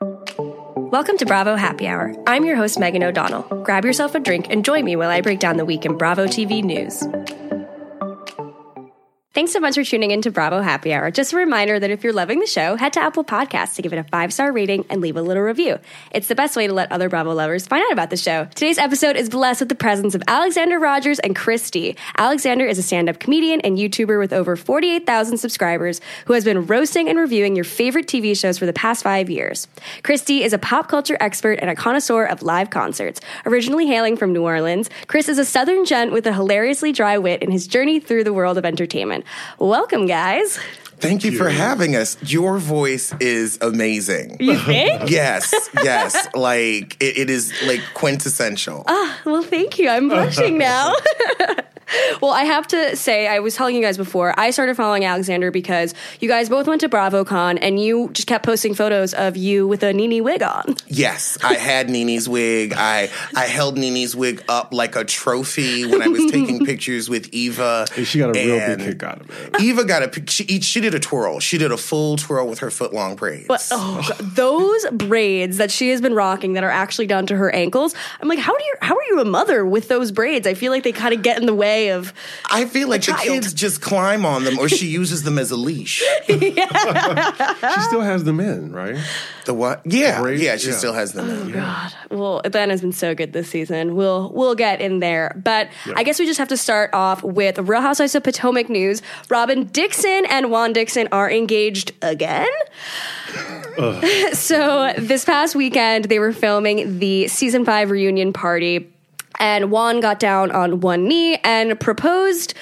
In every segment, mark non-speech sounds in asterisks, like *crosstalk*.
Welcome to Bravo Happy Hour. I'm your host, Megan O'Donnell. Grab yourself a drink and join me while I break down the week in Bravo TV news. Thanks so much for tuning in to Bravo Happy Hour. Just a reminder that if you're loving the show, head to Apple Podcasts to give it a five star rating and leave a little review. It's the best way to let other Bravo lovers find out about the show. Today's episode is blessed with the presence of Alexander Rogers and Christy. Alexander is a stand up comedian and YouTuber with over 48,000 subscribers who has been roasting and reviewing your favorite TV shows for the past five years. Christy is a pop culture expert and a connoisseur of live concerts. Originally hailing from New Orleans, Chris is a southern gent with a hilariously dry wit in his journey through the world of entertainment. Welcome, guys. Thank you for having us. Your voice is amazing. You think? *laughs* Yes, yes. like it, it is like quintessential. Ah, well, thank you. I'm blushing now. *laughs* well, I have to say, I was telling you guys before, I started following Alexander because you guys both went to BravoCon and you just kept posting photos of you with a Nene wig on. Yes, I had Nene's wig. I I held Nene's wig up like a trophy when I was taking *laughs* pictures with Eva. And she got a real big kick out of it. Eva got a she she did a twirl. She did a full twirl with her foot long braids. But oh, God, those braids that she has been rocking that are actually down to her ankles. I'm like, how do you how are you a mother with those braids? I feel like they kind of get in the way of I feel like the child. kids just climb on them, or she *laughs* uses them as a leash. She still has them in, right? The what? Yeah, braids? yeah. She Yeah. still has them. in. Oh, God. Well, Atlanta's been so good this season. We'll we'll get in there, but I guess we just have to start off with Real Housewives of Potomac news. Robyn Dixon and Juan Dixon are engaged again. *laughs* so this past weekend, they were filming the season five reunion party, and Juan got down on one knee and proposed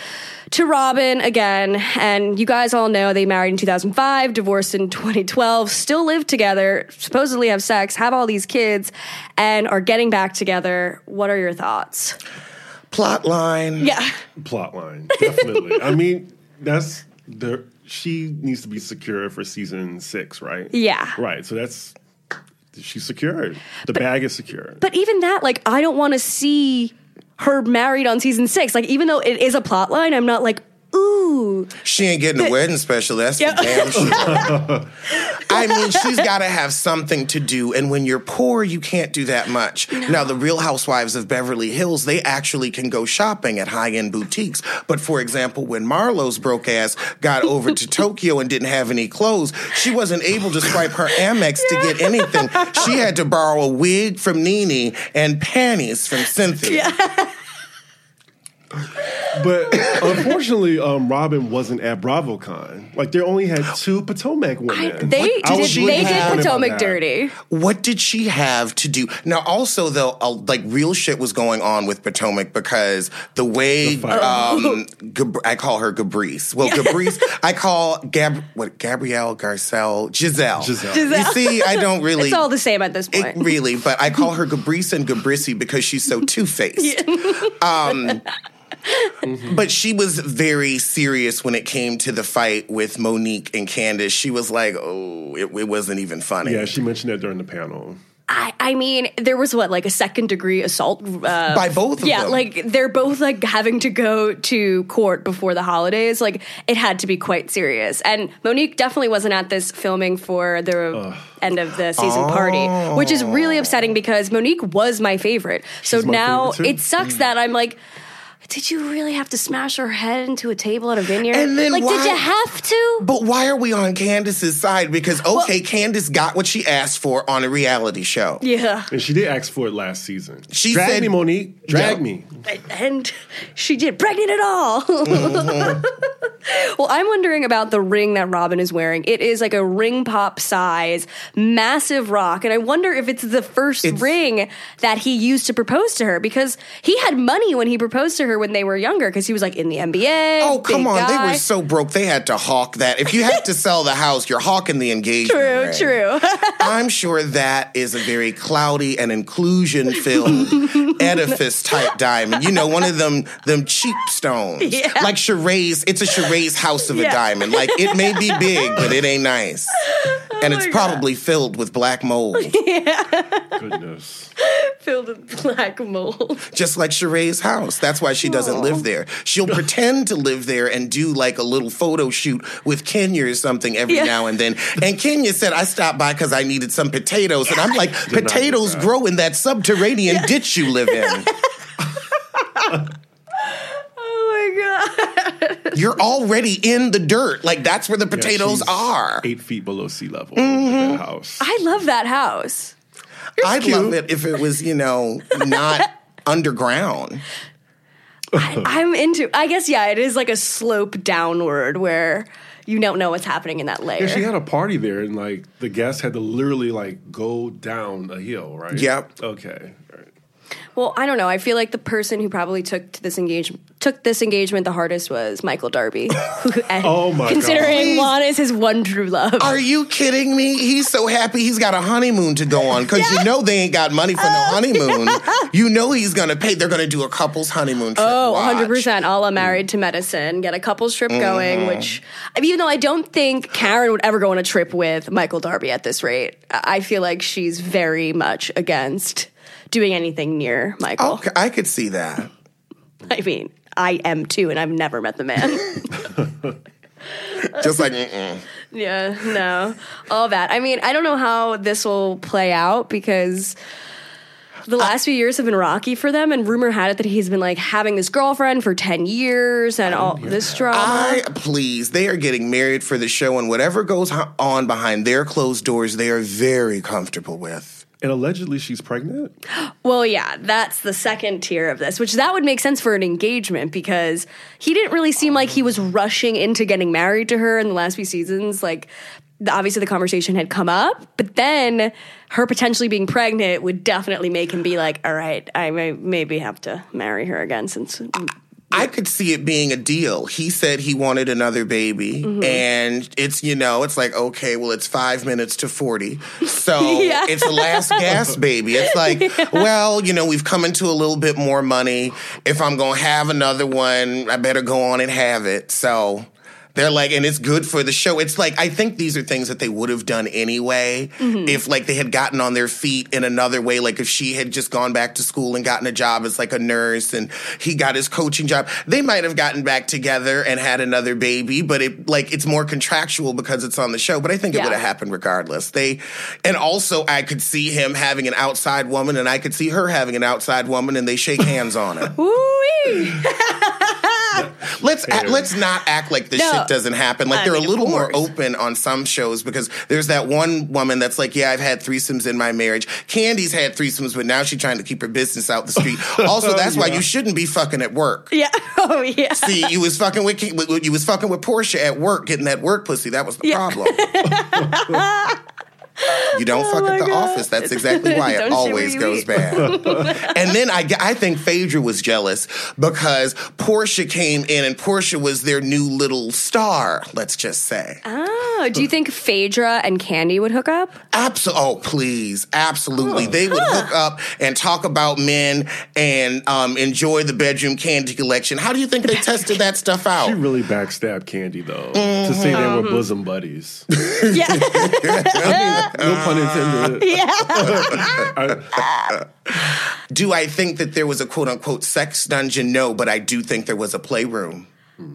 to Robyn again. And you guys all know they married in 2005, divorced in 2012, still live together, supposedly have sex, have all these kids, and are getting back together. What are your thoughts? Plot line. Yeah. Plot line, definitely. I *laughs* mean, that's the she needs to be secure for season six, right? Yeah. Right. So that's she's secured. The bag is secure. But even that, like, I don't want to see her married on season six. Like, even though it is a plot line, I'm not like, ooh. She ain't getting a wedding special. That's for damn sure. *laughs* I mean, she's got to have something to do. And when you're poor, you can't do that much. Now, the Real Housewives of Beverly Hills, they actually can go shopping at high end boutiques. But for example, when Marlo's broke ass got over to *laughs* Tokyo and didn't have any clothes, she wasn't able to swipe her Amex to get anything. She had to borrow a wig from Nene and panties from *laughs* Cynthia. But unfortunately, um, Robyn wasn't at BravoCon. Like they only had two Potomac women. They I did, was they did Potomac dirty. What did she have to do? Now, also though, uh, like real shit was going on with Potomac because the way The um, Gab- I call her Gabrice. Well, Gabrice, I call Gab what Gabrielle Garcelle Gizelle. Gizelle. You see, I don't *laughs* really. It's all the same at this it point. really, but I call her Gabrice and Gabrissy because she's so *laughs* two faced. um, but she was very serious when it came to the fight with Monique and Candiace. She was like, "Oh, it, it wasn't even funny." Yeah, she mentioned that during the panel. I, I I mean, there was what, like a second degree assault uh, By both of yeah, them. like they're both like having to go to court before the holidays. Like it had to be quite serious. And Monique definitely wasn't at this filming for the end of the season party, which is really upsetting because Monique was my favorite. so my now favorite too. it sucks that I'm like. Did you really have to smash her head into a table at a vineyard? And then like, why- did you have to? But why are we on Candiace's side? Because okay, Candace got what she asked for on a reality show. yeah. And she did ask for it last season. She Drag said- me, Monique. Drag Yeah. me. and she did pregnant at all. Mm-hmm. *laughs* well, I'm wondering about the ring that Robyn is wearing. It is like a ring pop size, massive rock, and I wonder if it's the first It's- ring that he used to propose to her because he had money when he proposed to her when they were younger because he was like in the NBA. Oh, come on. They were so broke. They had to hawk that. If you have to *laughs* sell the house, you're hawking the engagement. true, ring. true. *laughs* I'm sure that is a very cloudy and inclusion filled *laughs* edifice type diamond. You know, one of them them cheap stones. Yeah. Like Sheree's, it's a Sheree's house of Yeah. a diamond. Like it may be big, but it ain't nice. And oh it's Oh my God. probably filled with black mold. *laughs* yeah. Goodness. *laughs* Filled with black mold. just like Sheree's house. That's why she doesn't live there. She'll *laughs* pretend to live there and do like a little photo shoot with Kenya or something every Yeah. now and then. And Kenya said, I stopped by because I needed some potatoes. And I'm like, potatoes grow in that subterranean ditch you live in. My god. You're already in the dirt. Like that's where the potatoes she's are. Eight feet below sea level. Mm-hmm. in house. I love that house. I'd cute. love it if it was, you know, not *laughs* underground. I'm into. I guess yeah, it is like a slope downward where you don't know what's happening in that layer. Yeah, she had a party there, and like the guests had to literally like go down a hill, right? Yep. Okay. Well, I don't know. I feel like the person who probably took to this engagement took this engagement the hardest was Michael Darby. *laughs* Oh my Considering God. Juan is his one true love. Are you kidding me? He's so happy he's got a honeymoon to go on because you know they ain't got money for no *laughs* honeymoon. You know he's gonna pay. They're gonna do a couple's honeymoon trip. Oh, Watch. 100% a la married to medicine. Get a couple's trip going, mm-hmm. which, I mean, even though I don't think Karen would ever go on a trip with Michael Darby at this rate, I feel like she's very much against doing anything near Michael. Okay, I could see that. *laughs* I mean, I am too, and I've never met the man. *laughs* *laughs* Just like, mm-mm. yeah, no, all that. I mean, I don't know how this will play out because the last few years have been rocky for them, and rumor had it that he's been like having this girlfriend for ten years and all this drama. I please. They are getting married for the show, and whatever goes on behind their closed doors, they are very comfortable with. And allegedly, she's pregnant. Well, yeah, that's the second tier of this, which that would make sense for an engagement because he didn't really seem like he was rushing into getting married to her in the last few seasons. Like, obviously, the conversation had come up, but then her potentially being pregnant would definitely make him be like, all right, I may maybe have to marry her again since. I could see it being a deal. He said he wanted another baby, Mm-hmm. and it's you know it's like okay, well it's five minutes to forty, so *laughs* Yeah. it's the last gas baby. It's *laughs* like well you know we've come into a little bit more money. If I'm gonna have another one, I better go on and have it. So. They're like, and it's good for the show. It's like, I think these are things that they would have done anyway Mm-hmm. if, like, they had gotten on their feet in another way. Like, if she had just gone back to school and gotten a job as, like, a nurse and he got his coaching job, they might have gotten back together and had another baby. But it, like, it's more contractual because it's on the show. But I think it would have happened regardless. They, and also, I could see him having an outside woman and I could see her having an outside woman and they shake hands on it. *laughs* *laughs* Woo-wee. *laughs* Let's act, let's not act like this No. shit doesn't happen. Like I they're mean, a little more open on some shows because there's that one woman that's like, yeah, I've had threesomes in my marriage. Kandi's had threesomes, but now she's trying to keep her business out the street. *laughs* Oh, also, that's why you shouldn't be fucking at work. yeah. *laughs* Oh, yeah. See, you was fucking with you was fucking with Porsha at work, getting that work pussy. That was the problem. You don't fuck Oh my at the God. office. That's exactly why it *laughs* always goes eat. bad. *laughs* and then I, I think Phaedra was jealous because Porsha came in and Porsha was their new little star, let's just say. Oh, do you think Phaedra and Kandi would hook up? Absol- oh, please. Absolutely. They would hook up and talk about men and um, enjoy the bedroom candy collection. How do you think they tested that stuff out? She really backstabbed Kandi though to say they Mm-hmm. were bosom buddies. *laughs* Yeah. We'll Uh, pun intended. *laughs* *laughs* Do I think that there was a quote unquote sex dungeon? No, but I do think there was a playroom.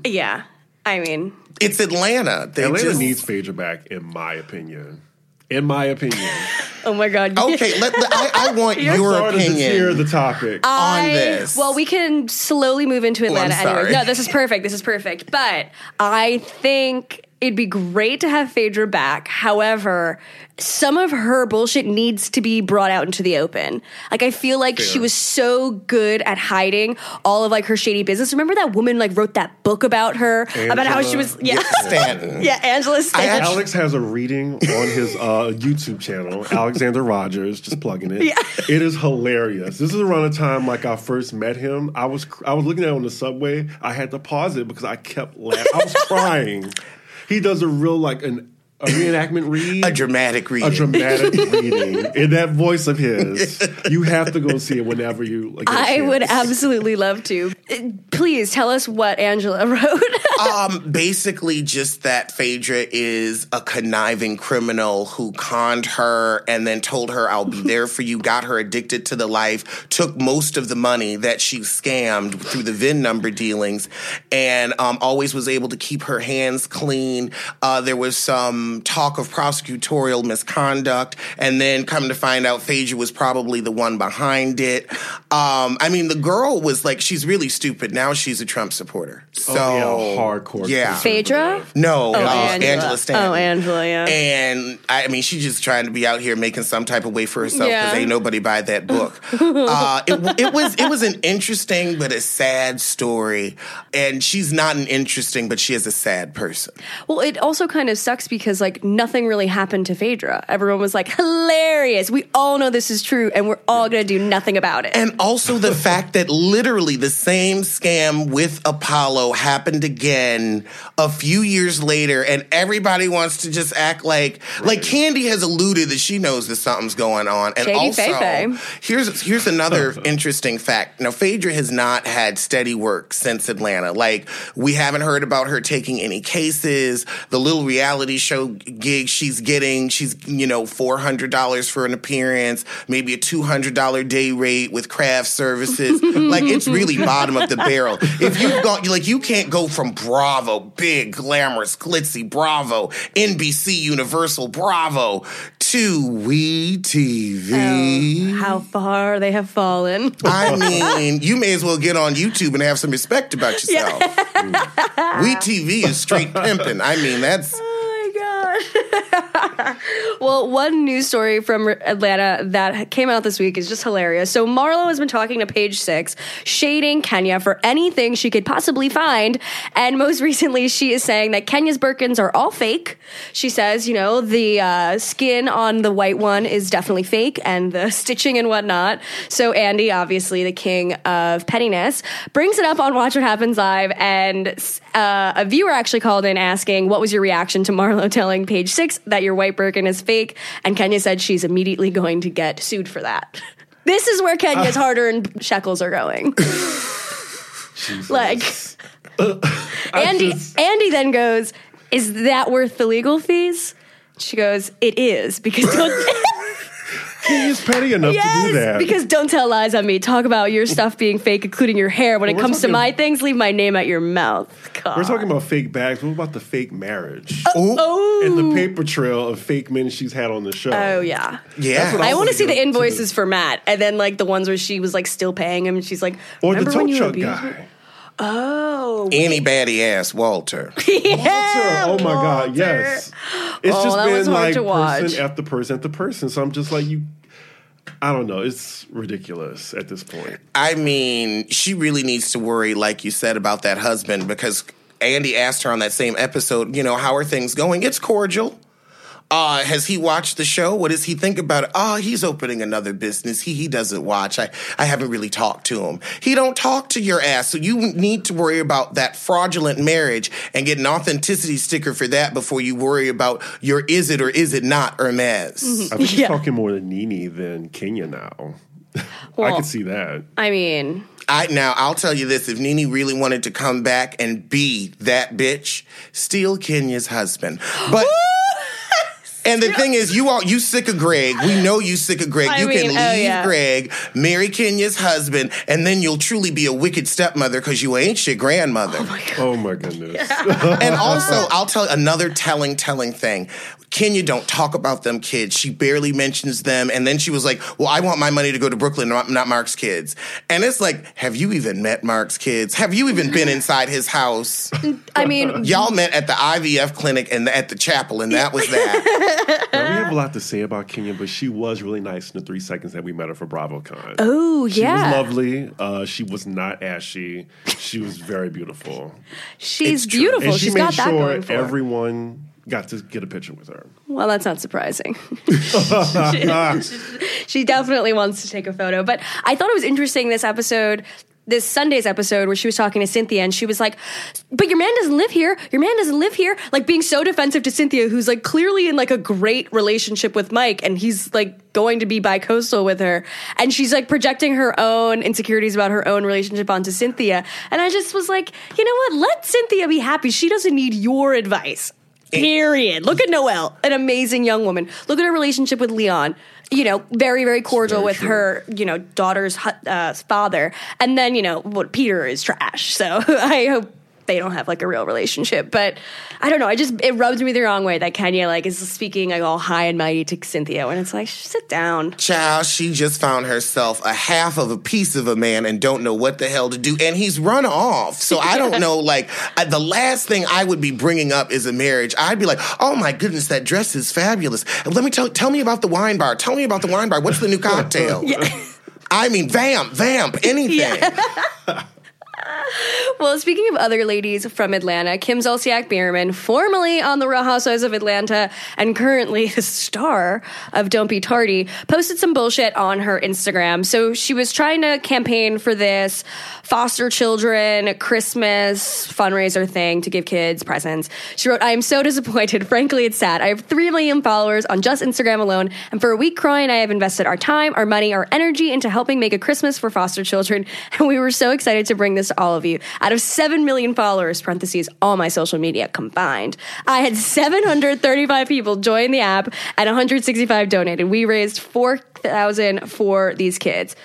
Yeah. I mean, It's Atlanta. They Atlanta just, needs Phaedra back, in my opinion. In my opinion. *laughs* oh my God. Okay, let, let- I, I want your Sorry to hear the topic. on I- this. Well, we can slowly move into oh, Atlanta I'm anyway. sorry. No, this is perfect. This is perfect. But I think it'd be great to have Phaedra back. However, some of her bullshit needs to be brought out into the open. Like I feel like she was so good at hiding all of like her shady business. Remember that woman like wrote that book about her about how she was yeah. Stanton. *laughs* Yeah, Angela Stanton. actually- Alex has a reading on his uh, YouTube channel, Alexander Rogers, just plugging it. Yeah. It is hilarious. This is around the time like I first met him. I was I was looking at it on the subway. I had to pause it because I kept laughing. I was crying. *laughs* He does a real like an a reenactment read. A dramatic reading. a dramatic *laughs* reading in that voice of his. You have to go see it whenever you. Like, get a I would absolutely love to. Uh, Please tell us what Angela *laughs* wrote. Um, basically, just that Phaedra is a conniving criminal who conned her and then told her, I'll be there for you, got her addicted to the life, took most of the money that she scammed through the VIN number dealings, and um, always was able to keep her hands clean. Uh, there was some talk of prosecutorial misconduct, and then come to find out Phaedra was probably the one behind it. Um, I mean, the girl was like, she's really stupid. Now she's a Trump supporter. So, Oh, yeah, hardcore. Yeah. Phaedra? no, uh, Angela. Angela. Stanton. Oh, Angela, yeah. And I, I mean, she's just trying to be out here making some type of way for herself because Yeah. ain't nobody buy that book. *laughs* uh, it, it was it was an interesting but a sad story, and she's not an interesting, but she is a sad person. Well, it also kind of sucks because like nothing really happened to Phaedra. Everyone was like, hilarious. We all know this is true, and we're all gonna do nothing about it. And also the fact that literally the same scam with Apollo happened again a few years later, and everybody wants to just act like like Kandi has alluded that she knows that something's going on. And Shady also, Fei-Fei. here's here's another *laughs* interesting fact. Now, Phaedra has not had steady work since Atlanta. Like we haven't heard about her taking any cases. The little reality show gig she's getting, she's you know four hundred dollars for an appearance, maybe a two hundred dollar day rate with craft services. *laughs* like it's really bottom of the barrel. If you've gone like you can't go from Bravo, big glamorous glitzy Bravo, NBC Universal Bravo to We TV. Oh, how far they have fallen. I mean, you may as well get on YouTube and have some respect about yourself. we TV is straight pimping. I mean, that's Oh. *laughs* well, one news story from Atlanta that came out this week is just hilarious. So Marlo has been talking to Page Six, shading Kenya for anything she could possibly find, and most *laughs* recently she is saying that Kenya's Birkins are all fake. She says, you know, the uh, skin on the white one is definitely fake, and the *laughs* stitching and whatnot. So Andy, obviously the king of pettiness, brings it up on Watch What Happens Live, and uh, a viewer actually called in asking, "What was your reaction to Marlo telling Page Six that your white Birkin is fake?" And Kenya said she's immediately going to get sued for that. *laughs* This is where Kenya's hard-earned shekels are going. *laughs* like *laughs* Andy, just- Andy then goes, "Is that worth the legal fees?" She goes, "It is because don't." He's petty enough to do Yes, that. because don't tell lies on me. Talk about your stuff being fake, including your hair. When it we're comes to talking- my things, leave my name at your mouth. God. We're talking about fake bags. What about the fake marriage? Oh, oh. oh. And the paper trail of fake men she's had on the show. oh yeah. yeah. I I want to see the go to invoices for Matt, and then like the ones where she was like still paying him, and she's like, Or the "Remember tow when you truck abused me?" Guy. Oh, Any baddie ass Walter. *laughs* yeah, oh my God, yes. It's Oh, just that been was hard like to watch. person after person after person. So I'm just like, you, I don't know. It's ridiculous at this point. I mean, she really needs to worry, like you said, about that husband because Andy asked her on that same episode, you know, how are things going? It's cordial. Uh, has he watched the show? What does he think about it? Oh, he's opening another business. He he doesn't watch. I, I haven't really talked to him. He don't talk to your ass. So you need to worry about that fraudulent marriage and get an authenticity sticker for that before you worry about your is it or is it not Hermes. I think he's Yeah. talking more to Nene than Kenya now. *laughs* Well, I Well- can see that. I mean, I now I'll tell you this: if Nene really wanted to come back and be that bitch, steal Kenya's husband. *gasps* But And the thing is, you all you sick of Greg. We know you sick of Greg. I you mean, can leave oh, yeah. Greg, marry Kenya's husband, and then you'll truly be a wicked stepmother because you ain't your grandmother. Oh my oh goodness. and *laughs* also, I'll tell another telling, telling thing. Kenya don't talk about them kids. She barely mentions them. And then she was like, well, I want my money to go to Brooklyn, not, not Marc's kids. And it's like, have you even met Marc's kids? Have you even been inside his house? I mean, Y'all met at the IVF clinic and at the chapel, and that was that. *laughs* Now, we have a lot to say about Kenya, but she was really nice in the three seconds that we met her for BravoCon. oh She yeah, was lovely. Uh, she was not ashy. She was very beautiful. she's beautiful. And she She's made got that sure going for her. everyone got to get a picture with her. Well, that's not surprising. she, *laughs* *laughs* she definitely wants to take a photo. But I thought it was interesting this episode, this Sunday's episode, where she was talking to Cynthia and she was like, But your man doesn't live here. Your man doesn't live here. Like being so defensive to Cynthia, who's like clearly in like a great relationship with Mike and he's like going to be bi-coastal with her. And she's like projecting her own insecurities about her own relationship onto Cynthia. And I just was like, you know what? Let Cynthia be happy. She doesn't need your advice. Period. Look at Noelle, an amazing young woman. Look at her relationship with Leon. You know, very, very cordial very with true. her, you know, daughter's uh, father. And then, you know, what Peter is trash. So *laughs* I hope they don't have like a real relationship. But I don't know. I just, it rubs me the wrong way that Kenya like is speaking like all high and mighty to Cynthia when it's like, sit down. Child, she just found herself a half of a piece of a man and don't know what the hell to do. And he's run off. So I don't know, *laughs* like, I, the last thing I would be bringing up is a marriage. I'd be like, oh my goodness, that dress is fabulous. And let me tell, tell me about the wine bar. Tell me about the wine bar. What's the new *laughs* cocktail? I mean, vamp, vamp, anything. *laughs* *laughs* Well, speaking of other ladies from Atlanta, Kim Zolciak Biermann, formerly on The Real Housewives of Atlanta and currently *laughs* the star of Don't Be Tardy, posted some bullshit on her Instagram. So she was trying to campaign for this foster children Christmas fundraiser thing to give kids presents. She wrote, I am so disappointed. *laughs* Frankly, it's sad. I have 3 million followers on just Instagram alone, and for a week crying, I have invested our time, our money, our energy into helping make a Christmas for foster children, and we were so excited to bring this to all of you. Out of 7 million followers, parentheses, all my social media combined, I had 735 people join the app and 165 donated. We raised 4,000 for these kids.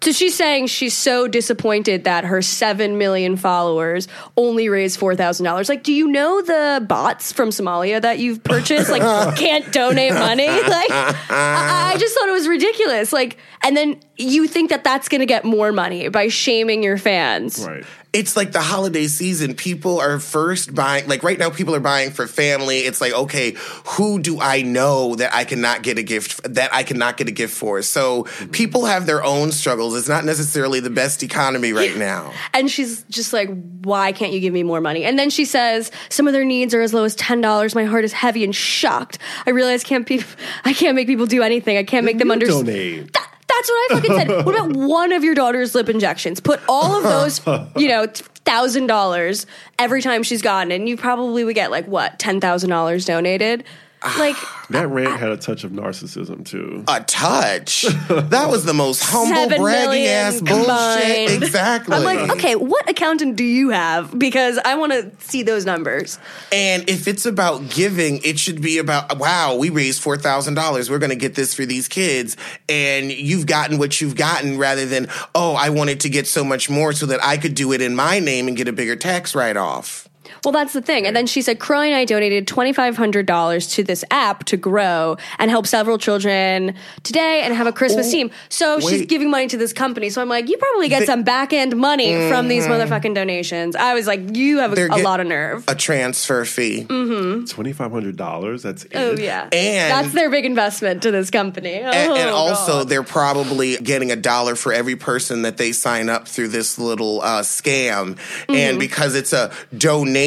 So she's saying she's so disappointed that her 7 million followers only raised $4,000. Like, do you know the bots from Somalia that you've purchased? Like, *laughs* can't donate money? *laughs* Like, I, I just thought it was ridiculous. Like, and then you think that that's going to get more money by shaming your fans. Right. It's like the holiday season. People are first buying, like right now, people are buying for family. It's like, okay, who do I know that I cannot get a gift, that I cannot get a gift for? So people have their own struggles. It's not necessarily the best economy right now. And she's just like, why can't you give me more money? And then she says, some of their needs are as low as $10. My heart is heavy and shocked. I realize can't pe- I can't make people do anything. I can't make them understand. That's what I fucking said. What about *laughs* one of your daughter's lip injections? Put all of those, you know, thousand dollars every time she's gotten, and you probably would get like what ten thousand dollars donated. Like *sighs* That rant had a touch of narcissism too. A touch. That was the most *laughs* humble, seven braggy million ass bullshit. Exactly. I'm like, okay, what accountant do you have? Because I want to see those numbers. And if it's about giving, it should be about, wow, we raised $4,000. We're going to get this for these kids. And you've gotten what you've gotten rather than, oh, I wanted to get so much more so that I could do it in my name and get a bigger tax write off. Well, that's the thing. And then she said, Kroy and I donated $2,500 to this app to grow and help several children today and have a Christmas Oh, team. So she's giving money to this company. So I'm like, you probably get some back end money from these motherfucking donations. I was like, you have a, a lot of nerve. A transfer fee. Twenty five hundred dollars. That's it. Oh, yeah. And- that's their big investment to this company. And, and Oh, also, God. they're probably getting a dollar for every person that they sign up through this little uh, scam. Mm-hmm. And because it's a donation,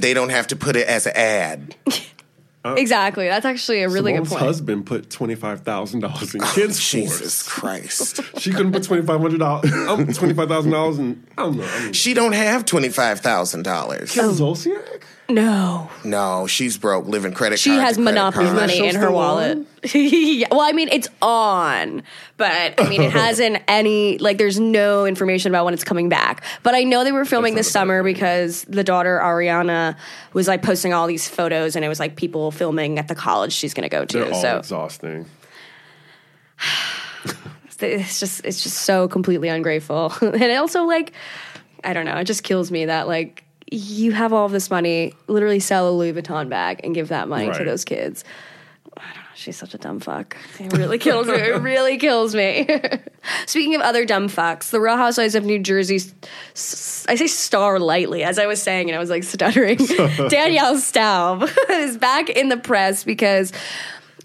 they don't have to put it as an ad. *laughs* exactly. That's actually a really Simone's good point. husband put twenty five thousand dollars in kids' oh, Jesus. Christ. *laughs* She couldn't put twenty five hundred dollars, um, twenty five thousand dollars, and I don't know. I mean, she don't have $25,000. Kim Zolciak. No, No, she's broke, living credit she card. has to credit monopoly card. money in her wallet. *laughs* yeah, well, I mean, it's on, but I mean, it *laughs* hasn't any like. There's no information about when it's coming back. But I know they were filming this summer because the daughter Ariana was like posting all these photos, and it was like people filming at the college she's going to go to. They're all so exhausting. *sighs* it's just it's just so completely ungrateful *laughs* and it also like i don't know it just kills me that like you have all of this money literally sell a louis vuitton bag and give that money to those kids I don't know, She's such a dumb fuck. It really kills me. It *laughs* really kills me. *laughs* Speaking of other dumb fucks, the Real Housewives of New Jersey, I say star lightly as I was saying, and I was like stuttering. *laughs* Danielle Staub is back in the press because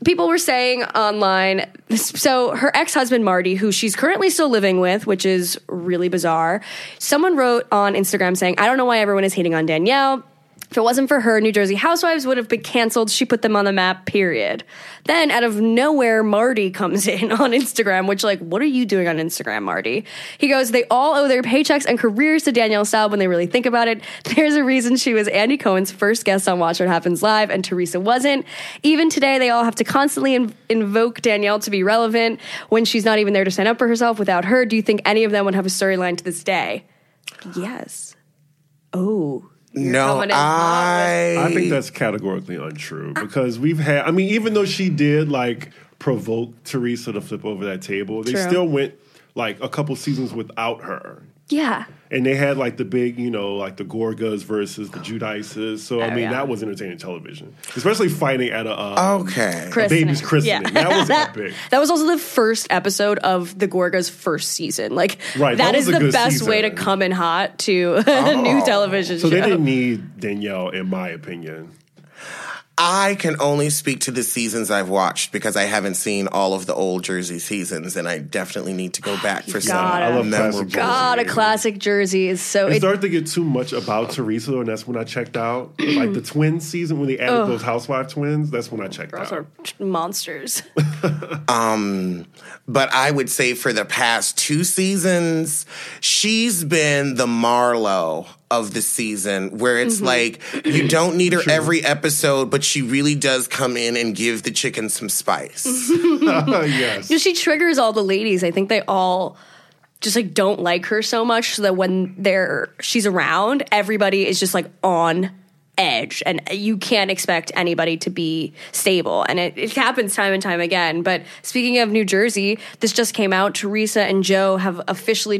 people were saying online so her ex-husband marty who she's currently still living with which is really bizarre someone wrote on instagram saying i don't know why everyone is hating on danielle if it wasn't for her, New Jersey Housewives would have been canceled. She put them on the map, period. Then, out of nowhere, Marty comes in *laughs* on Instagram, which, like, what are you doing on Instagram, Marty? He goes, They all owe their paychecks and careers to Danielle Staub when they really think about it. There's a reason she was Andy Cohen's first guest on Watch What Happens Live, and Teresa wasn't. Even today, they all have to constantly in- invoke Danielle to be relevant when she's not even there to stand up for herself. Without her, do you think any of them would have a storyline to this day? Yes. Oh. You're No, coming in hot with- I. I think that's categorically untrue because we've had. I mean, even though she did like provoke Teresa to flip over that table, they True. still went like a couple seasons without her. Yeah. And they had like the big, you know, like the Gorgas versus the Giudices. So I Oh, mean, yeah. that was entertaining television, especially fighting at a, um, Okay. a baby's Christening. christening. That was *laughs* epic. That was also the first episode of the Gorga's first season. Like Right, that that is the good best way to come in hot to *laughs* a new television show. So show. they didn't need Danielle, in my opinion. I can only speak to the seasons I've watched because I haven't seen all of the old Jersey seasons, and I definitely need to go *sighs* back for some gotta. I love memorable. classic God, a classic Jersey is so. It It, started to get too much about Teresa, and that's when I checked out. like the *clears throat* twin season when they added those housewife twins, that's when I checked girls out. are monsters. *laughs* Um, but I would say for the past two seasons, she's been the Marlo of the season, where it's Mm-hmm. like you don't need her every episode, but she really does come in and give the chicken some spice. *laughs* *laughs* yes. You know, she triggers all the ladies. I think they all just like don't like her so much, so that when they're she's around, everybody is just like on edge, and you can't expect anybody to be stable. And it, it happens time and time again. But speaking of New Jersey, this just came out. Teresa and Joe have officially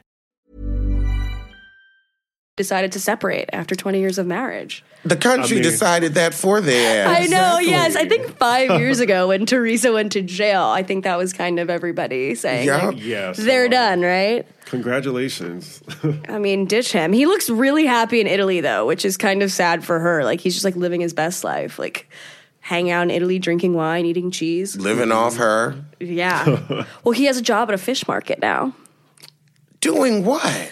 Decided to separate after 20 years of marriage. The country I mean- decided that for their ass. *laughs* I know, Exactly. yes. I think five *laughs* years ago when Teresa went to jail, I think that was kind of everybody saying, Yup. like, Yes. they're Wow. done, right? Congratulations. *laughs* I mean, ditch him. He looks really happy in Italy, though, which is kind of sad for her. Like, he's just like living his best life, like hanging out in Italy, drinking wine, eating cheese. Living off her. Yeah. well, he has a job at a fish market now. Doing what?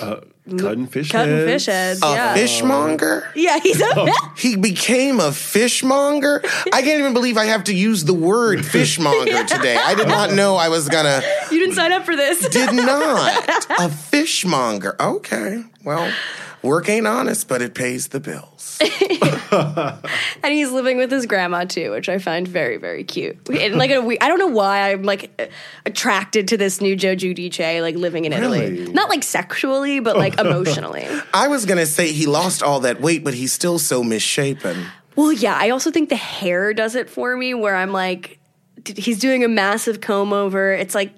Uh, cutting fish cutting heads. fish heads. A yeah. fishmonger? Yeah, he's a *laughs* *laughs* He became a fishmonger? I can't even believe I have to use the word *laughs* fishmonger today. I did not know I was gonna. You didn't sign up for this. Did not. A fishmonger. Okay. Well, work ain't honest, but it pays the bills. *laughs* and he's living with his grandma too, which I find very, very cute. And like, a, I don't know why I'm like attracted to this new Joe Giudice, like living in Italy. Really? Not like sexually, but like *laughs* emotionally. I was gonna say he lost all that weight, but he's still so misshapen. Well, yeah, I also think the hair does it for me, where I'm like, he's doing a massive comb over. It's like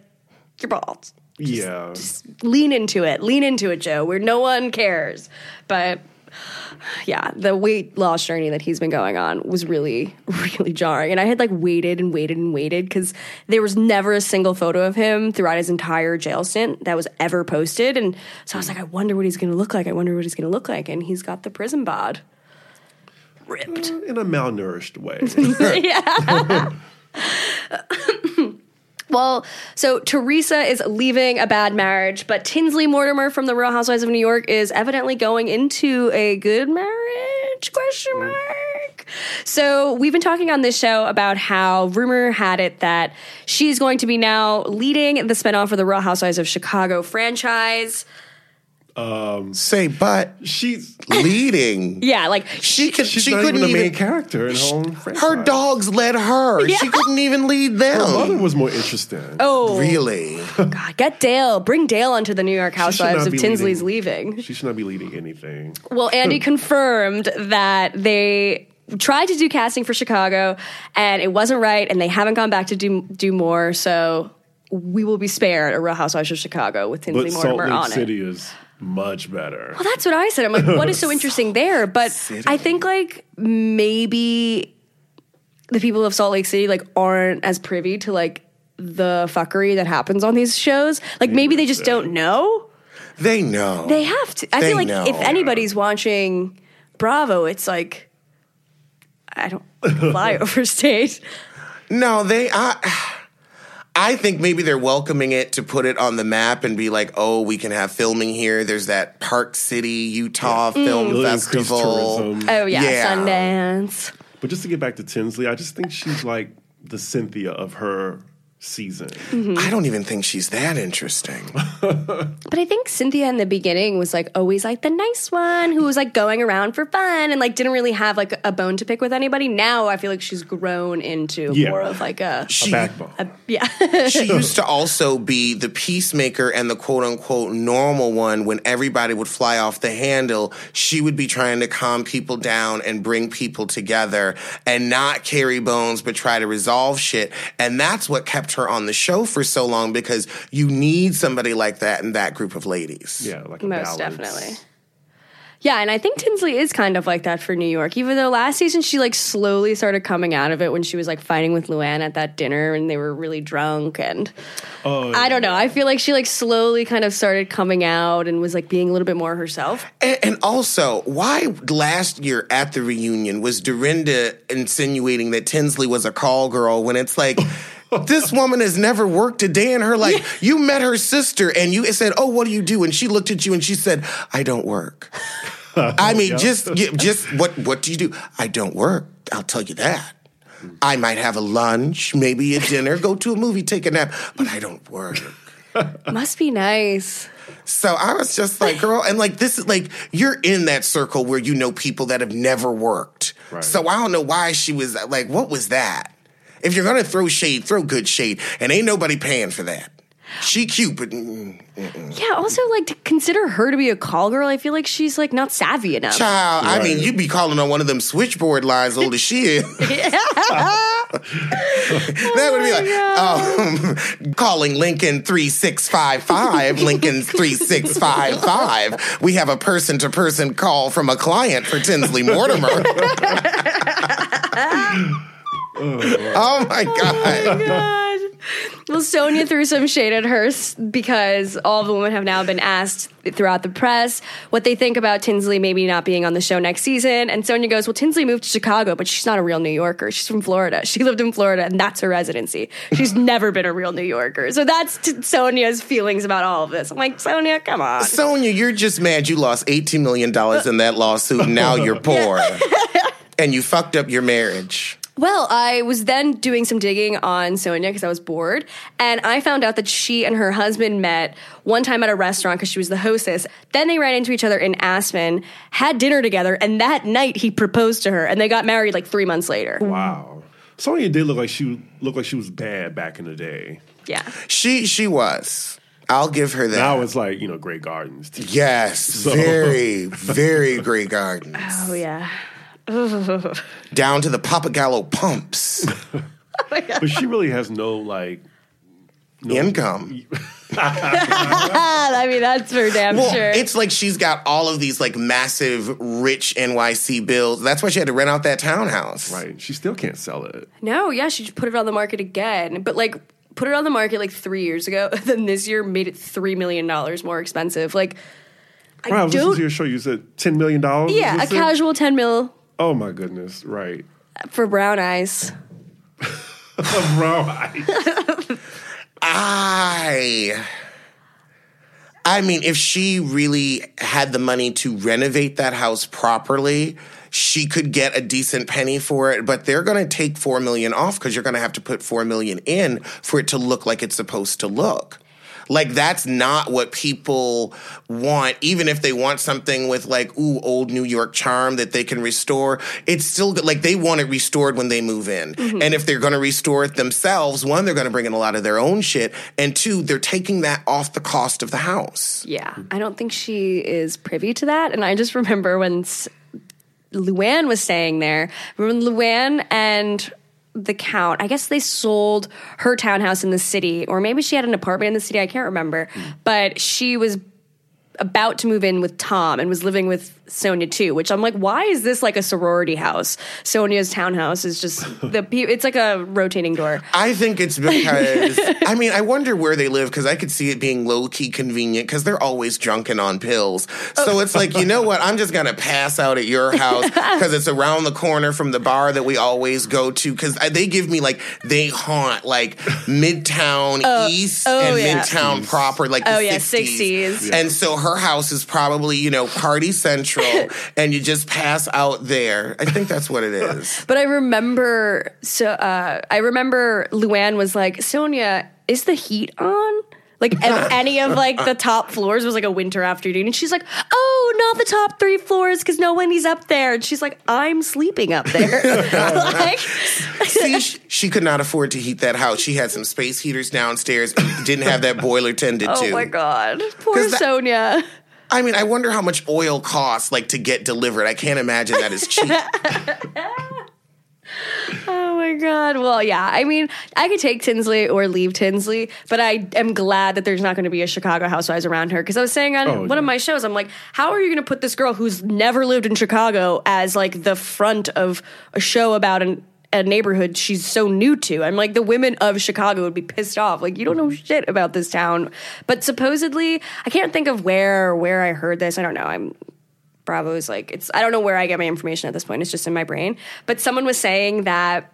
you're bald. Yeah. Lean into it. Lean into it, Joe. Where no one cares. But yeah, the weight loss journey that he's been going on was really, *laughs* really jarring. And I had like waited and waited and waited because there was never a single photo of him throughout his entire jail stint that was ever posted. And so I was like, I wonder what he's going to look like. I wonder what he's going to look like. And he's got the prison bod. Ripped. Uh, in a malnourished way. *laughs* *laughs* Well, so Teresa is leaving a bad marriage, but Tinsley Mortimer from the Real Housewives of New York is evidently going into a good marriage? Question mm. mark. So we've been talking on this show about how rumor had it that she's going to be now leading the spinoff of the Real Housewives of Chicago franchise. Um, Say, but She's leading. *laughs* Yeah, like She could. she's she not couldn't even the main even. character in her own franchise. Her dogs led her. She couldn't even lead them. Her mother was more interesting. oh Really? God, get Dale, bring Dale onto the New York should Housewives not of be Tinsley's leading- leaving. She should not be leading anything. Well, Andy *laughs* confirmed that they tried to do casting for Chicago and it wasn't right, and they haven't gone back to do do more. So we will be spared a Real Housewives of Chicago with Tinsley But Salt Mortimer Lake on it. City is much better. Well, that's what I said. I'm like, what is so *laughs* interesting there? But I think like maybe the people of Salt Lake City like aren't as privy to like the fuckery that happens on these shows. Like maybe they just don't know. They know. They have to. I They feel like know. if anybody's watching Bravo, it's like I don't fly *laughs* over state. No, they. I, I think maybe they're welcoming it to put it on the map and be like, oh, we can have filming here. There's that Park City, Utah Film mm. It'll Festival. Oh yeah, Yeah. Sundance. But just to get back to Tinsley, I just think she's like the Cynthia of her season. Mm-hmm. I don't even think she's that interesting. *laughs* But I think Cynthia in the beginning was like always like the nice one who was like going around for fun and like didn't really have like a bone to pick with anybody. Now I feel like she's grown into Yeah. more of like a, She, A backbone. yeah. *laughs* she used to *laughs* also be the peacemaker and the quote unquote normal one when everybody would fly off the handle. She would be trying to calm people down and bring people together and not carry bones, but try to resolve shit. And that's what kept her on the show for so long because you need somebody like that in that group of ladies. Yeah, like a Most balance. definitely. Yeah, and I think Tinsley is kind of like that for New York. Even though last season she like slowly started coming out of it when she was like fighting with Luann at that dinner and they were really drunk and Oh, I don't know. I feel like she like slowly kind of started coming out and was like being a little bit more herself. And, and also, why last year at the reunion was Dorinda insinuating that Tinsley was a call girl when it's like, this woman has never worked a day in her life. You met her sister and you said, "Oh, what do you do?" And she looked at you and she said, "I don't work." *laughs* I mean, just just what what do you do? I don't work. I'll tell you that. I might have a lunch, maybe a dinner, go to a movie, take a nap, but I don't work. *laughs* Must be nice. So I was just like, *laughs* girl, and like this is like you're in that circle where you know people that have never worked. Right. So I don't know why she was like, what was that? If you're gonna throw shade, throw good shade, and ain't nobody paying for that. She cute, but mm, Yeah, also like to consider her to be a call girl, I feel like she's like not savvy enough. child. I mean, you'd be calling on one of them switchboard lines, old as she is. *laughs* that would be like, um, calling Lincoln 3655, *laughs* Lincoln 3655. We have a person to person call from a client for Tinsley Mortimer. *laughs* Oh, oh, oh my God. God. Well, Sonja threw some shade at her because all the women have now been asked throughout the press what they think about Tinsley maybe not being on the show next season. And Sonja goes, Well, Tinsley moved to Chicago, but she's not a real New Yorker. She's from Florida. She lived in Florida, and that's her residency. She's *laughs* never been a real New Yorker. So that's t- Sonja's feelings about all of this. I'm like, Sonja, come on. Sonja, you're just mad you lost $18 million in that lawsuit. and Now you're *laughs* poor. and you fucked up your marriage. Well, I was then doing some digging on Sonja because I was bored, and I found out that she and her husband met one time at a restaurant because she was the hostess. Then they ran into each other in Aspen, had dinner together, and that night he proposed to her, and they got married like three months later. Wow. Sonja did look like she looked like she was bad back in the day. Yeah. She she was. I'll give her that. Now it's like you know Grey Gardens. too. yes, very, *laughs* very grey gardens. Oh yeah. *laughs* Down to the Pappagallo pumps. *laughs* But she really has no like Income. *laughs* I mean, that's for damn Well, sure. it's like she's got all of these like massive rich NYC bills. That's why she had to rent out that townhouse. right. She still can't sell it. no, yeah, she just put it on the market again, but like put it on the market like three years ago. Then this year made it three million dollars more expensive. Like, I Wow, I was listening don't. to your show. You said ten million dollars. Yeah, a casual ten mil Oh my goodness! Right. for brown eyes. *laughs* brown I, I I mean, if she really had the money to renovate that house properly, she could get a decent penny for it, but they're going to take 4 million off cuz you're going to have to put 4 million in for it to look like it's supposed to look. Like that's not what people want even if they want something with like ooh old New York charm that they can restore. It's still good. like they want it restored when they move in. Mm-hmm. And if they're going to restore it themselves, one they're going to bring in a lot of their own shit and two they're taking that off the cost of the house. Yeah, I don't think she is privy to that. And I just remember when S- Luann was staying there. When Luann and the count, I guess they sold her townhouse in the city, or maybe she had an apartment in the city. I can't remember, but she was about to move in with Tom and was living with Sonja too, which I'm like, why is this like a sorority house? Sonja's townhouse is just *laughs* the it's like a rotating door. I think it's *laughs* because I mean I wonder where they live because I could see it being low key convenient because they're always drunken on pills. So it's like you know what I'm just gonna pass out at your house *laughs* because it's around the corner from the bar that we always go to because they give me like they haunt like Midtown oh, East oh, and yeah. Midtown proper like Oh, yeah, 60s. 60s. and so her house is probably you know party central *laughs* and you just pass out there. I think that's what it is. *laughs* But I remember, so uh, I remember Luann was like, Sonja, is the heat on? Like *laughs* any of like the top floors was like a winter afternoon, and she's like, "Oh, not the top three floors because no one is up there." And she's like, "I'm sleeping up there." *laughs* like, See, sh- she could not afford to heat that house. She had some space heaters downstairs, didn't have that boiler tended oh to. Oh my god, poor 'Cause that- Sonja. I mean, I wonder how much oil costs like to get delivered. I can't imagine that is cheap. *laughs* Oh my god. Well, yeah. I mean, I could take Tinsley or leave Tinsley, but I am glad that there's not going to be a Chicago Housewives around her because I was saying on Oh, one yeah. of my shows, I'm like, how are you going to put this girl who's never lived in Chicago as like the front of a show about an a neighborhood she's so new to. I'm like the women of Chicago would be pissed off. Like you don't know shit about this town. But supposedly, I can't think of where where I heard this. I don't know. I'm Bravo's like it's I don't know where I get my information at this point. It's just in my brain. But someone was saying that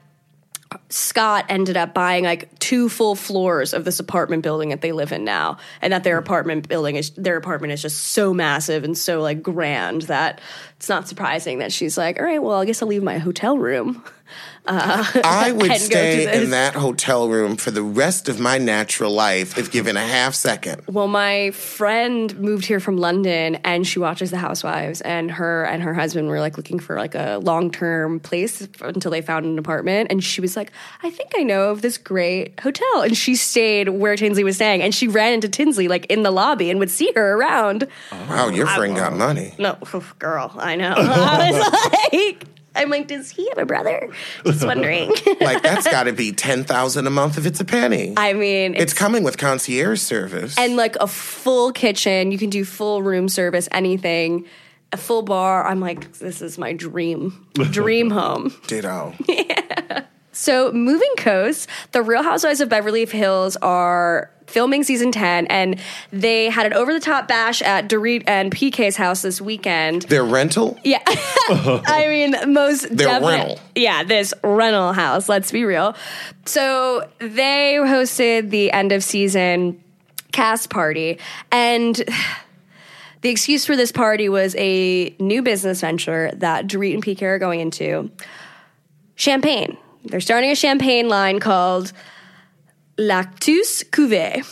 Scott ended up buying like two full floors of this apartment building that they live in now, and that their apartment building is their apartment is just so massive and so like grand that it's not surprising that she's like, all right, well, I guess I'll leave my hotel room. Uh, I would And go to stay in that hotel room for the rest of my natural life if given a half second. Well, my friend moved here from London, and she watches The Housewives, and her and her husband were like looking for like a long term place until they found an apartment, and she was like, "I think I know of this great hotel," and she stayed where Tinsley was staying, and she ran into Tinsley like in the lobby and would see her around. Wow, your friend got money. No, *laughs* girl, I know. *laughs* I was like, I'm like, does he have a brother? Just *laughs* wondering. Like that's got to be *laughs* ten thousand a month if it's a penny. I mean, it's coming with concierge service. and like a full kitchen. You can do full room service, anything. A full bar. I'm like, this is my dream, *laughs* dream home. Ditto. So, moving coast, the Real Housewives of Beverly Hills are filming season 10 and they had an over the top bash at Dorit and PK's house this weekend. Their rental? Yeah. *laughs* I mean, most Their definite- rental. Yeah, this rental house, let's be real. So, they hosted the end of season cast party and *sighs* the excuse for this party was a new business venture that Dorit and PK are going into champagne. They're starting a champagne line called Lactus Cuvée.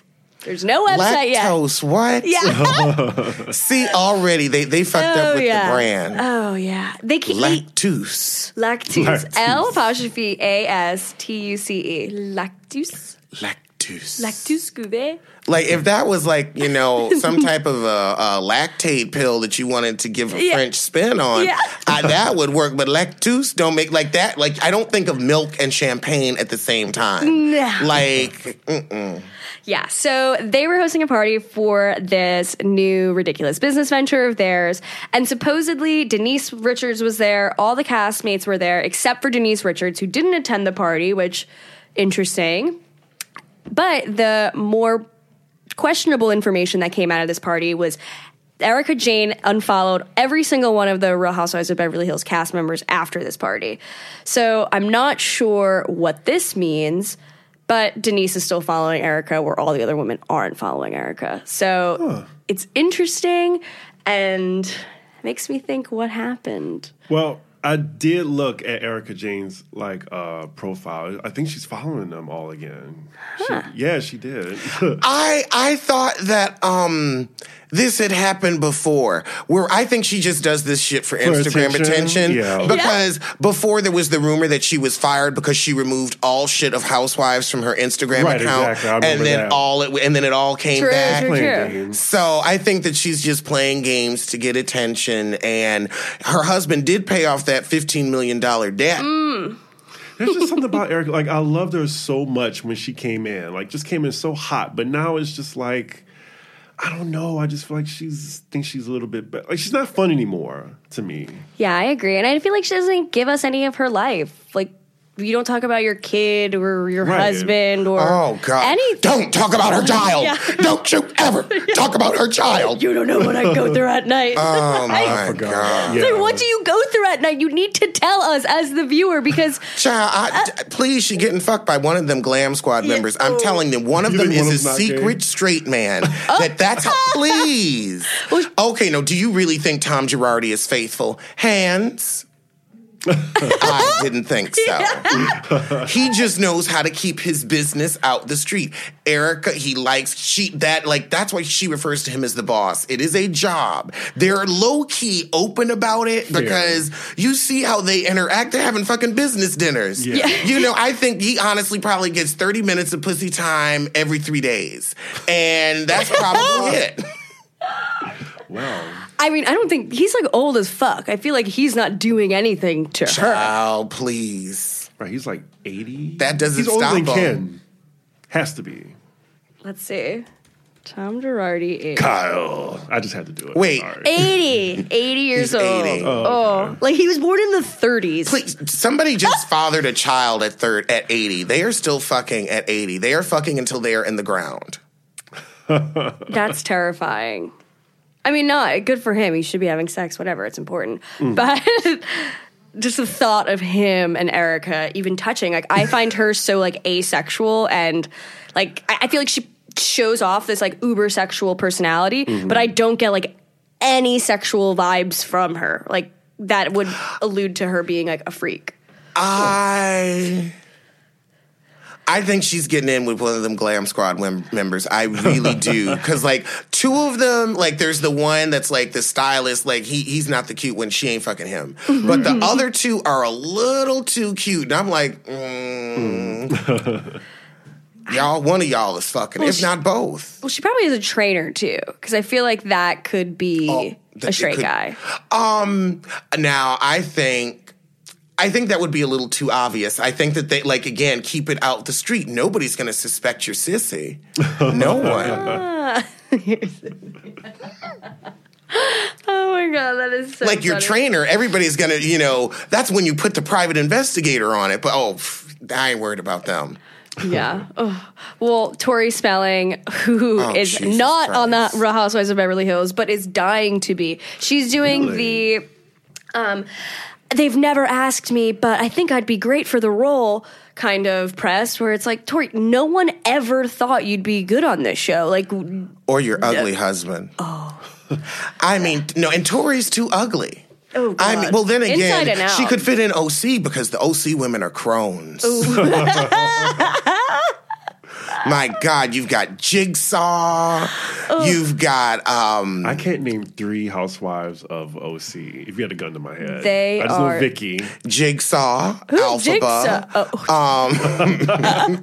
*laughs* There's no website yet. Lactose, what? Yeah. *laughs* See, already they, they fucked oh up with yeah. the brand. Oh yeah. They can eat Lactose. lactose. Lactose. L apostrophe A S T U C E. Lactose. Lactose. Lactose Cuvée. Like if that was like you know some *laughs* type of a, a lactate pill that you wanted to give a Yeah. French spin on, Yeah. I, that would work. But lactose don't make like that. Like I don't think of milk and champagne at the same time. No. Like mm-mm. Yeah, so they were hosting a party for this new ridiculous business venture of theirs. And supposedly Denise Richards was there. All the castmates were there, except for Denise Richards, who didn't attend the party, which interesting. But the more questionable information that came out of this party was Erika Jayne unfollowed every single one of the Real Housewives of Beverly Hills cast members after this party. So I'm not sure what this means, but Denise is still following Erika where all the other women aren't following Erika. So it's interesting and makes me think what happened. Well, I did look at Erika Jayne's like uh, profile. I think she's following them all again. She- yeah, she did. *laughs* I I thought that um this had happened before where I think she just does this shit for, Instagram attention? attention, Yeah. because before there was the rumor that she was fired because she removed all shit of housewives from her Instagram Right, account exactly. I and then that. all it and then it all came True, back. true, true. So I think that she's just playing games to get attention, and her husband did pay off that fifteen million dollar debt. Mm. There's just something about Erika. Like I loved her so much when she came in. Like just came in so hot, but now it's just like I don't know. I just feel like she's think she's a little bit better. Like she's not fun anymore to me. Yeah, I agree. And I feel like she doesn't give us any of her life. Like, you don't talk about your kid or your Right. husband or Oh God! anything. Don't talk about her child. Yeah. *laughs* Don't you ever *laughs* talk about her child. You don't know what I go through at night. Oh *laughs* my forgot. God! Yeah. Like, what do you go through at night? You need to tell us as the viewer because Child, I, uh, d- please, she getting fucked by one of them Glam Squad members. I'm telling them, one of You them is a of them's not secret gay? straight man. Oh. that that's how, please. Okay, no, do you really think Tom Girardi is faithful? Hands. I didn't think so. *laughs* he just knows how to keep his business out the street. Erika, he likes she that like that's why she refers to him as the boss. It is a job. They're low key open about it because you see how they interact. They're having fucking business dinners. Yeah. You know, I think he honestly probably gets 30 minutes of pussy time every three days. And that's probably *laughs* it. Wow. I mean, I don't think he's like old as fuck. I feel like he's not doing anything to her. Child, please. Right. He's like 80. That doesn't He's older stop than him. Ken. Has to be. Let's see. Tom Girardi is Kyle. I just had to do it. Wait. Sorry. 80. *laughs* 80 years He's old. 80. Oh, like he was born in the 30s. Please, somebody just *laughs* fathered a child at third at 80. They are still fucking at 80. They are fucking until they are in the ground. That's terrifying. I mean, not good for him. He should be having sex, whatever. It's important. Mm. But *laughs* just the thought of him and Erika even touching, like, I find her so like asexual and like I, I feel like she shows off this like uber sexual personality, mm-hmm. but I don't get like any sexual vibes from her. Like that would allude to her being like a freak. I I think she's getting in with one of them Glam Squad mem- members. I really do *laughs* because like two of them, like there's the one that's like the stylist, like he he's not the cute one. She ain't fucking him. But the other two are a little too cute, and I'm like, mm, *laughs* y'all, one of y'all is fucking, if not both. Well, she probably is a trainer too, because I feel like that could be Oh, a that it straight could- guy. Um, now I think. I think that would be a little too obvious. I think that they like again keep it out the street. Nobody's going to suspect your sissy. No *laughs* one. Oh my god, that is so like your funny. trainer, everybody's gonna, you know, that's when you put the private investigator on it. But oh, pff, I ain't worried about them. Yeah. Oh. Well, Tori Spelling, who Oh, is Jesus not on the Real Housewives of Beverly Hills, but is dying to be. She's doing Really? the. Um, they've never asked me, but I think I'd be great for the role. Kind of press where it's like Tori, no one ever thought you'd be good on this show. Like, Or your ugly husband. Oh. *laughs* I mean, no, and Tori's too ugly. oh god. I mean, well, then again, she could fit in OC because the OC women are crones. *laughs* *laughs* My God, you've got Jigsaw. You've got um, I can't name three housewives of OC. If you had a gun to my head, They I just are- know Vicki. Jigsaw, Who's Elphaba, Jigsaw? Oh,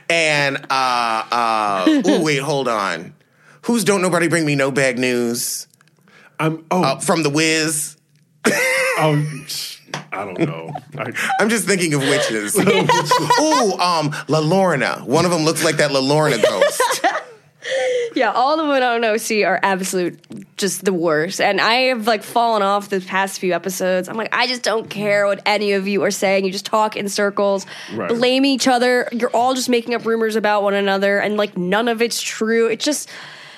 *laughs* and uh, uh, oh wait, hold on. Who's don't nobody bring me no bag news I'm oh uh, from the Wiz? *laughs* oh I don't know. I, I'm just thinking of *laughs* witches. Ooh, um, La Llorona. One of them looks like that La Llorona ghost. *laughs* Yeah, all the women on OC are absolute just the worst. And I have like fallen off the past few episodes. I'm like, I just don't care what any of you are saying. You just talk in circles, Right. blame each other. You're all just making up rumors about one another, and like none of it's true. It just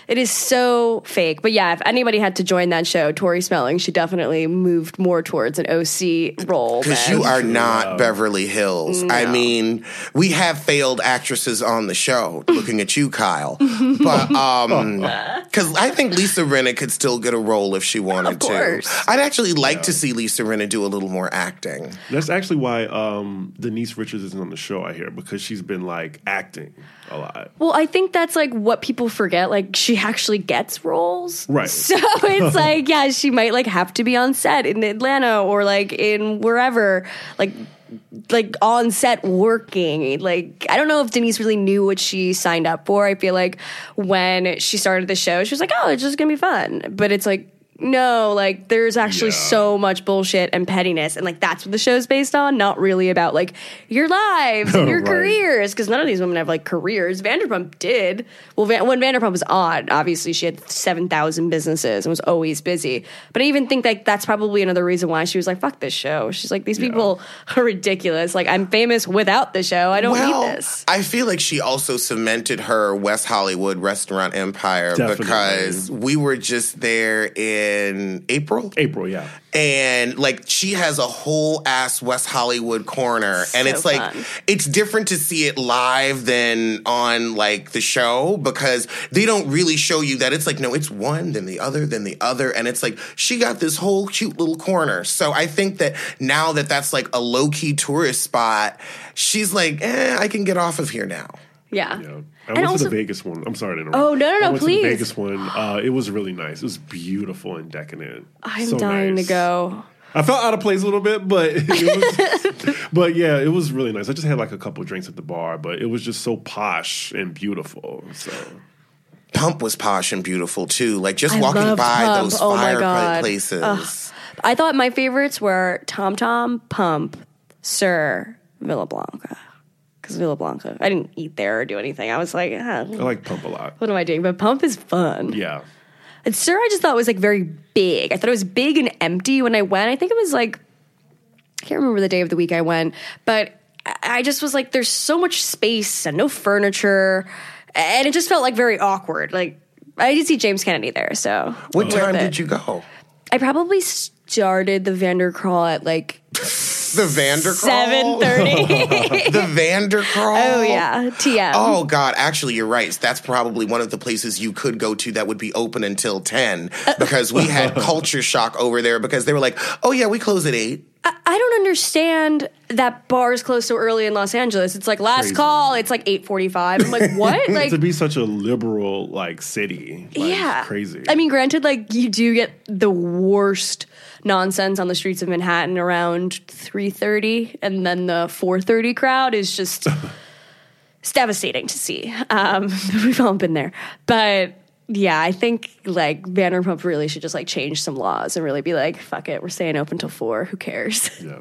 it is so fake. But yeah, if anybody had to join that show, Tori Smelling, she definitely moved more towards an OC role. Because you are not Beverly Hills. I mean, we have failed actresses on the show. *laughs* Looking at you, Kyle. But um, *laughs* because I think Lisa Rinna could still get a role if she wanted Of course. to. I'd actually like to see Lisa Rinna do a little more acting. that's actually why um, Denise Richards isn't on the show. I hear because she's been like acting a lot. Well, I think that's like what people forget. Like she actually gets roles, Right. *laughs* So it's *laughs* like, yeah, she might like have to be on set in Atlanta or like in wherever, like like on set working. Like I don't know if Denise really knew what she signed up for. I feel like when she started the show, she was like, "Oh, it's just gonna be fun," but it's like. No, like there's actually Yeah. so much bullshit and pettiness, and like that's what the show's based on, not really about like your lives and *laughs* your Right. careers, because none of these women have like careers. Vanderpump did. Well, Van- when Vanderpump was on, obviously she had seven thousand businesses and was always busy. But I even think like that's probably another reason why she was like, "Fuck this show." She's like, "These people *laughs* are ridiculous. Like I'm famous without the show. I don't well, need this." I feel like she also cemented her West Hollywood restaurant empire Definitely. because we were just there in April. April, yeah. and like she has a whole ass West Hollywood corner, and So it's like fun. it's different to see it live than on like the show because they don't really show you that it's like no, it's one, then the other, then the other, and it's like she got this whole cute little corner. So I think that now that that's like a low key tourist spot, she's like, eh, I can get off of here now. Yeah. Yeah. I And went also- to the Vegas one. I'm sorry to interrupt. Oh, no, no, no, I went please. To the Vegas one. Uh, it was really nice. It was beautiful and decadent. I'm So dying nice. to go. I felt out of place a little bit, but *laughs* it was, but yeah, it was really nice. I just had like a couple drinks at the bar, but it was just so posh and beautiful. So Pump was posh and beautiful too. Like just I walking by Pump. those Oh my God. fireplaces. I thought my favorites were Tom Tom, Pump, SUR, Villa Blanca. Because Villa Blanca, I didn't eat there or do anything. I was like, ah, I like Pump a lot. what am I doing? But Pump is fun. Yeah. And SUR, I just thought it was like very big. I thought it was big and empty when I went. I think it was like, I can't remember the day of the week I went, but I- I just was like, there's so much space and no furniture. And it just felt like very awkward. Like, I did see James Kennedy there, so. What time it. did you go? I probably started the Vandercrawl at like The Vandercrawl. seven thirty. *laughs* The Vandercrawl. oh yeah, TM. Oh God, actually, you're right. That's probably one of the places you could go to that would be open until ten uh, because we had *laughs* culture shock over there because they were like, "Oh yeah, we close at 8. I, I don't understand that bars close so early in Los Angeles. It's like last Crazy. call. It's like eight forty five. I'm like, what? *laughs* Like, to be such a liberal like city, like, yeah, crazy. I mean, granted, like you do get the worst nonsense on the streets of Manhattan around three thirty, and then the four thirty crowd is just. it's *laughs* devastating to see. Um, *laughs* we've all been there, but yeah, I think like Vanderpump really should just like change some laws and really be like, "Fuck it, we're staying open till four. Who cares?" *laughs* yeah.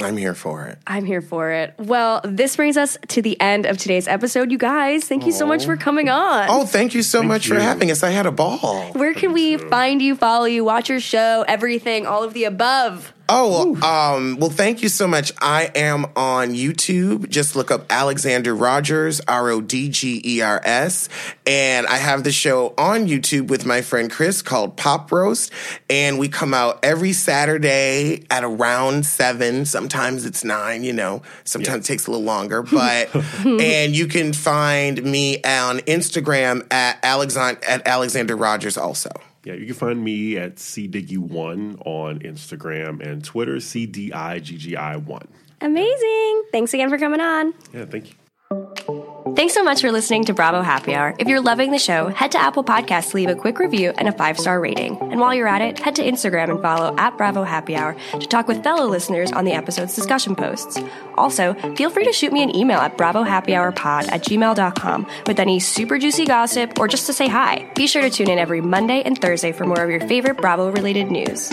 I'm here for it. I'm here for it. Well, this brings us to the end of today's episode. You guys, thank you so much for coming on. Oh, thank you so much for you. having us. I had a ball. Where can we find you, follow you, watch your show, everything, all of the above? Oh, um, well, thank you so much. I am on YouTube. Just look up Alexander Rodgers, R O D G E R S. And I have the show on YouTube with my friend Chris called Pop Roast. And we come out every Saturday at around seven. Sometimes it's nine, you know, sometimes it takes a little longer. But, *laughs* and you can find me on Instagram at Alexander, at Alexander Rodgers also. Yeah, you can find me at cdiggy1 on Instagram and Twitter, cdiggi1. Amazing. Thanks again for coming on. Yeah, thank you. Thanks so much for listening to Bravo Happy Hour. If you're loving the show, head to Apple Podcasts to leave a quick review and a five star rating. And while you're at it, head to Instagram and follow at Bravo Happy Hour to talk with fellow listeners on the episode's discussion posts. Also, feel free to shoot me an email at bravohappyhourpod at gmail.com with any super juicy gossip or just to say hi. Be sure to tune in every Monday and Thursday for more of your favorite Bravo related news.